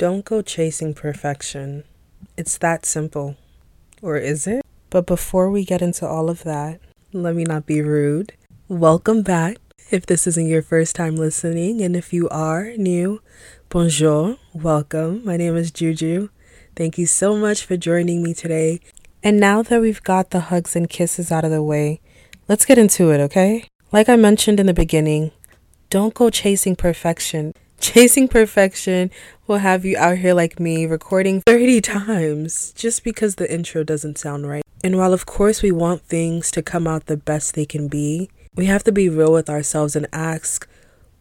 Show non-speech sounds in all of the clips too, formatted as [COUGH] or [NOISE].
Don't go chasing perfection. It's that simple. Or is it? But before we get into all of that, let me not be rude. Welcome back if this isn't your first time listening, and if you are new, bonjour, welcome. My name is Juju. Thank you so much for joining me today. And now that we've got the hugs and kisses out of the way, let's get into it, okay? Like I mentioned in the beginning, don't go chasing perfection. Chasing perfection will have you out here like me recording 30 times just because the intro doesn't sound right. And while, of course, we want things to come out the best they can be, we have to be real with ourselves and ask,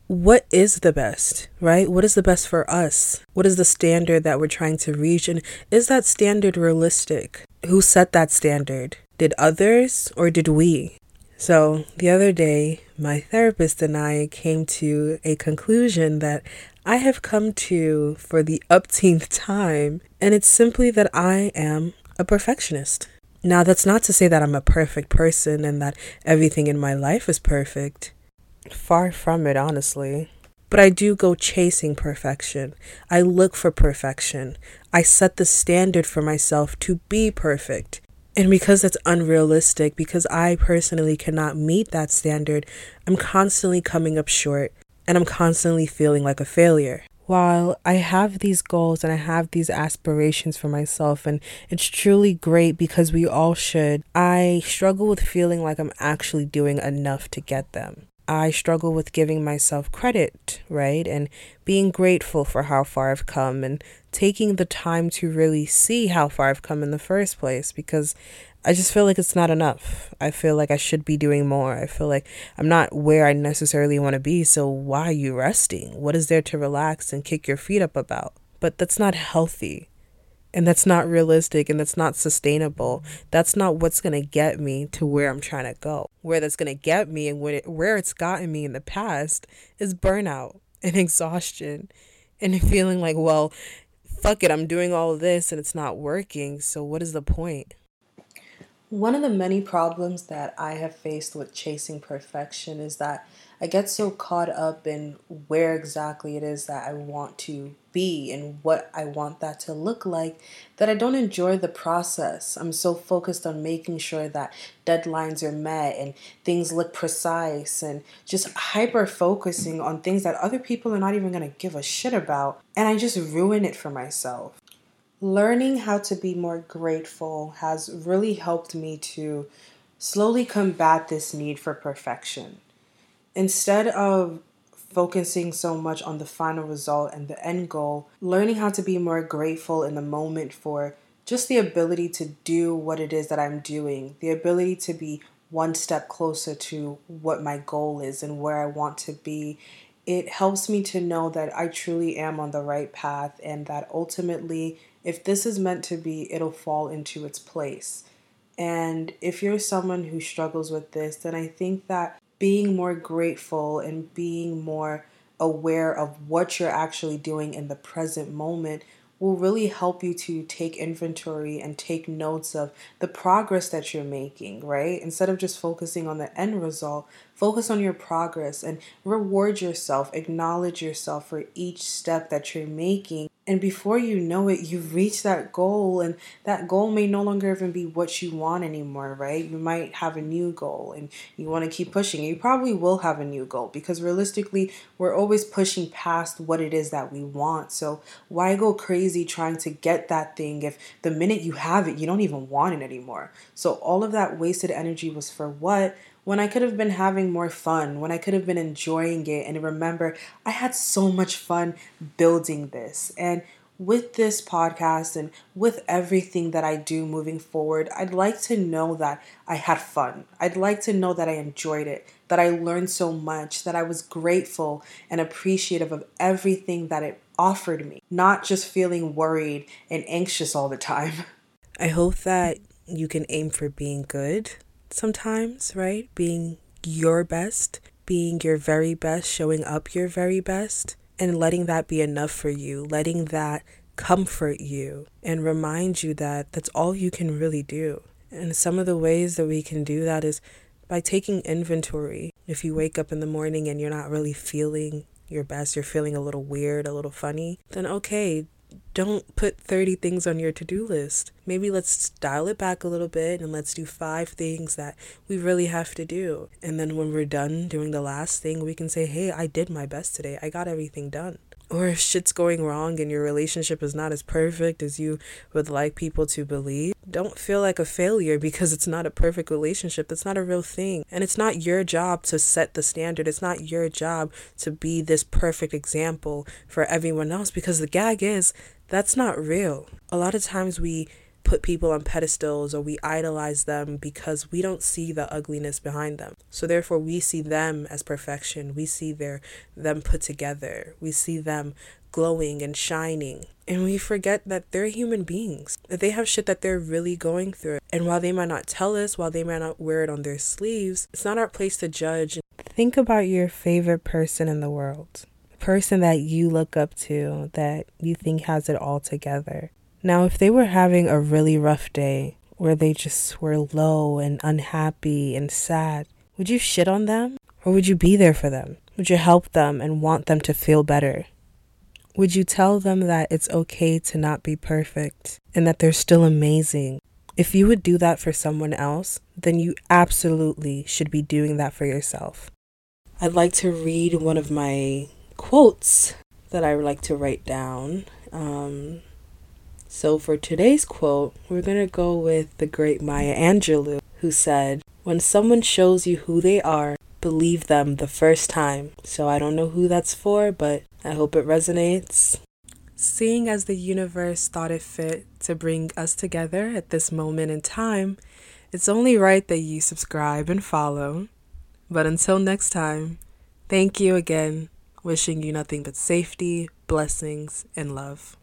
what is the best, right? What is the best for us? What is the standard that we're trying to reach? And is that standard realistic? Who set that standard? Did others or did we? So, the other day, my therapist and I came to a conclusion that I have come to for the upteenth time, and it's simply that I am a perfectionist. Now, that's not to say that I'm a perfect person and that everything in my life is perfect. Far from it, honestly. But I do go chasing perfection. I look for perfection. I set the standard for myself to be perfect. And because that's unrealistic, because I personally cannot meet that standard, I'm constantly coming up short and I'm constantly feeling like a failure. While I have these goals and I have these aspirations for myself, and it's truly great because we all should, I struggle with feeling like I'm actually doing enough to get them. I struggle with giving myself credit, right? And being grateful for how far I've come and taking the time to really see how far I've come in the first place because I just feel like it's not enough. I feel like I should be doing more. I feel like I'm not where I necessarily want to be. So why are you resting? What is there to relax and kick your feet up about? But that's not healthy and that's not realistic and that's not sustainable. That's not what's going to get me to where i'm trying to go. Where that's going to get me and it, where it's gotten me in the past is burnout and [LAUGHS] exhaustion and feeling like well fuck it i'm doing all this and it's not working. So what is the point? One of the many problems that i have faced with chasing perfection is that I get so caught up in where exactly it is that I want to be and what I want that to look like that I don't enjoy the process. I'm so focused on making sure that deadlines are met and things look precise and just hyper focusing on things that other people are not even going to give a shit about. And I just ruin it for myself. Learning how to be more grateful has really helped me to slowly combat this need for perfection instead of focusing so much on the final result and the end goal, learning how to be more grateful in the moment for just the ability to do what it is that I'm doing, the ability to be one step closer to what my goal is and where I want to be. It helps me to know that I truly am on the right path and that ultimately, if this is meant to be, it'll fall into its place. And if you're someone who struggles with this, then I think that being more grateful and being more aware of what you're actually doing in the present moment will really help you to take inventory and take notes of the progress that you're making, right? Instead of just focusing on the end result, focus on your progress and reward yourself, acknowledge yourself for each step that you're making and before you know it, you've reached that goal, and that goal may no longer even be what you want anymore, right? You might have a new goal and you want to keep pushing. You probably will have a new goal because realistically, we're always pushing past what it is that we want. So, why go crazy trying to get that thing if the minute you have it, you don't even want it anymore? So, all of that wasted energy was for what? When I could have been having more fun, when I could have been enjoying it. And remember, I had so much fun building this. And with this podcast and with everything that I do moving forward, I'd like to know that I had fun. I'd like to know that I enjoyed it, that I learned so much, that I was grateful and appreciative of everything that it offered me, not just feeling worried and anxious all the time. [LAUGHS] I hope that you can aim for being good sometimes, right? Being your best, being your very best, showing up your very best, and letting that be enough for you, letting that comfort you and remind you that that's all you can really do. And some of the ways that we can do that is by taking inventory. If you wake up in the morning and you're not really feeling your best, you're feeling a little weird, a little funny, then okay, don't put 30 things on your to do list. Maybe let's dial it back a little bit and let's do five things that we really have to do. And then when we're done doing the last thing, we can say, hey, I did my best today. I got everything done or if shit's going wrong and your relationship is not as perfect as you would like people to believe, don't feel like a failure because it's not a perfect relationship. That's not a real thing. And it's not your job to set the standard. It's not your job to be this perfect example for everyone else because the gag is that's not real. A lot of times we put people on pedestals or we idolize them because we don't see the ugliness behind them. So therefore we see them as perfection. We see their them put together. We see them glowing and shining. And we forget that they're human beings. That they have shit that they're really going through. And while they might not tell us, while they might not wear it on their sleeves, it's not our place to judge. Think about your favorite person in the world. person that you look up to, that you think has it all together. Now, if they were having a really rough day where they just were low and unhappy and sad, would you shit on them? Or would you be there for them? Would you help them and want them to feel better? Would you tell them that it's okay to not be perfect and that they're still amazing? If you would do that for someone else, then you absolutely should be doing that for yourself. I'd like to read one of my quotes that I like to write down. Um, so for today's quote, we're going to go with the great Maya Angelou, who said, When someone shows you who they are, believe them the first time. So I don't know who that's for, but I hope it resonates. Seeing as the universe thought it fit to bring us together at this moment in time, it's only right that you subscribe and follow. But until next time, thank you again. Wishing you nothing but safety, blessings, and love.